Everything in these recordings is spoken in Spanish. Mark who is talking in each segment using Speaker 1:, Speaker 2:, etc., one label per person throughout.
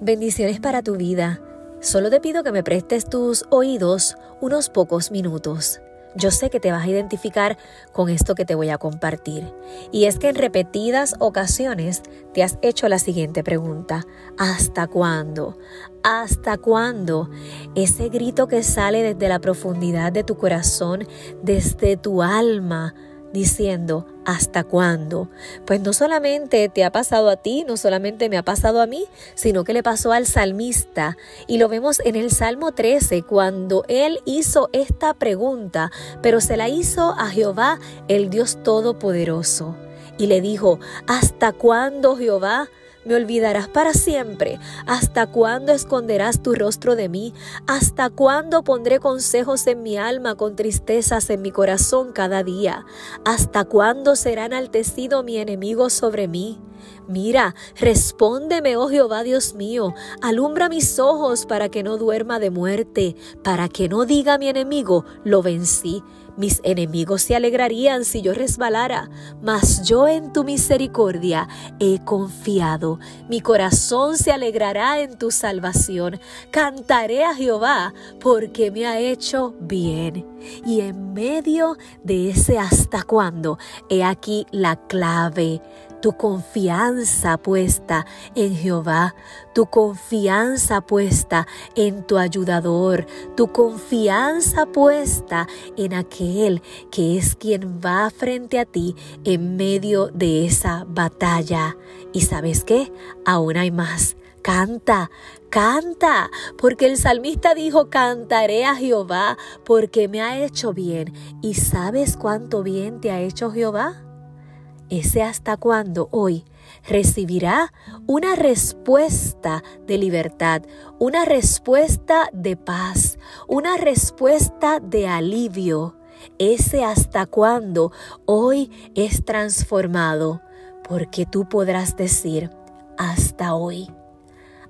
Speaker 1: Bendiciones para tu vida. Solo te pido que me prestes tus oídos unos pocos minutos. Yo sé que te vas a identificar con esto que te voy a compartir. Y es que en repetidas ocasiones te has hecho la siguiente pregunta. ¿Hasta cuándo? ¿Hasta cuándo? Ese grito que sale desde la profundidad de tu corazón, desde tu alma diciendo, ¿hasta cuándo? Pues no solamente te ha pasado a ti, no solamente me ha pasado a mí, sino que le pasó al salmista. Y lo vemos en el Salmo 13, cuando él hizo esta pregunta, pero se la hizo a Jehová, el Dios Todopoderoso. Y le dijo, ¿hasta cuándo, Jehová? ¿Me olvidarás para siempre? ¿Hasta cuándo esconderás tu rostro de mí? ¿Hasta cuándo pondré consejos en mi alma con tristezas en mi corazón cada día? ¿Hasta cuándo será enaltecido mi enemigo sobre mí? Mira, respóndeme, oh Jehová Dios mío, alumbra mis ojos para que no duerma de muerte, para que no diga mi enemigo, lo vencí. Mis enemigos se alegrarían si yo resbalara, mas yo en tu misericordia he confiado. Mi corazón se alegrará en tu salvación. Cantaré a Jehová porque me ha hecho bien. Y en medio de ese hasta cuándo, he aquí la clave tu confianza puesta en Jehová, tu confianza puesta en tu ayudador, tu confianza puesta en aquel que es quien va frente a ti en medio de esa batalla. Y sabes qué, aún hay más. Canta, canta, porque el salmista dijo, cantaré a Jehová porque me ha hecho bien. ¿Y sabes cuánto bien te ha hecho Jehová? Ese hasta cuándo hoy recibirá una respuesta de libertad, una respuesta de paz, una respuesta de alivio. Ese hasta cuándo hoy es transformado, porque tú podrás decir hasta hoy,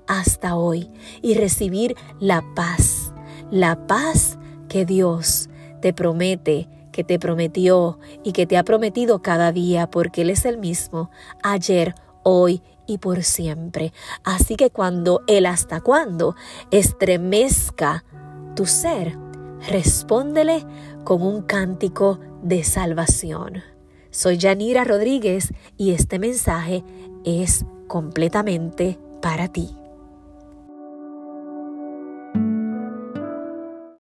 Speaker 1: hasta hoy, y recibir la paz, la paz que Dios te promete que te prometió y que te ha prometido cada día, porque Él es el mismo, ayer, hoy y por siempre. Así que cuando Él hasta cuándo estremezca tu ser, respóndele con un cántico de salvación. Soy Yanira Rodríguez y este mensaje es completamente para ti.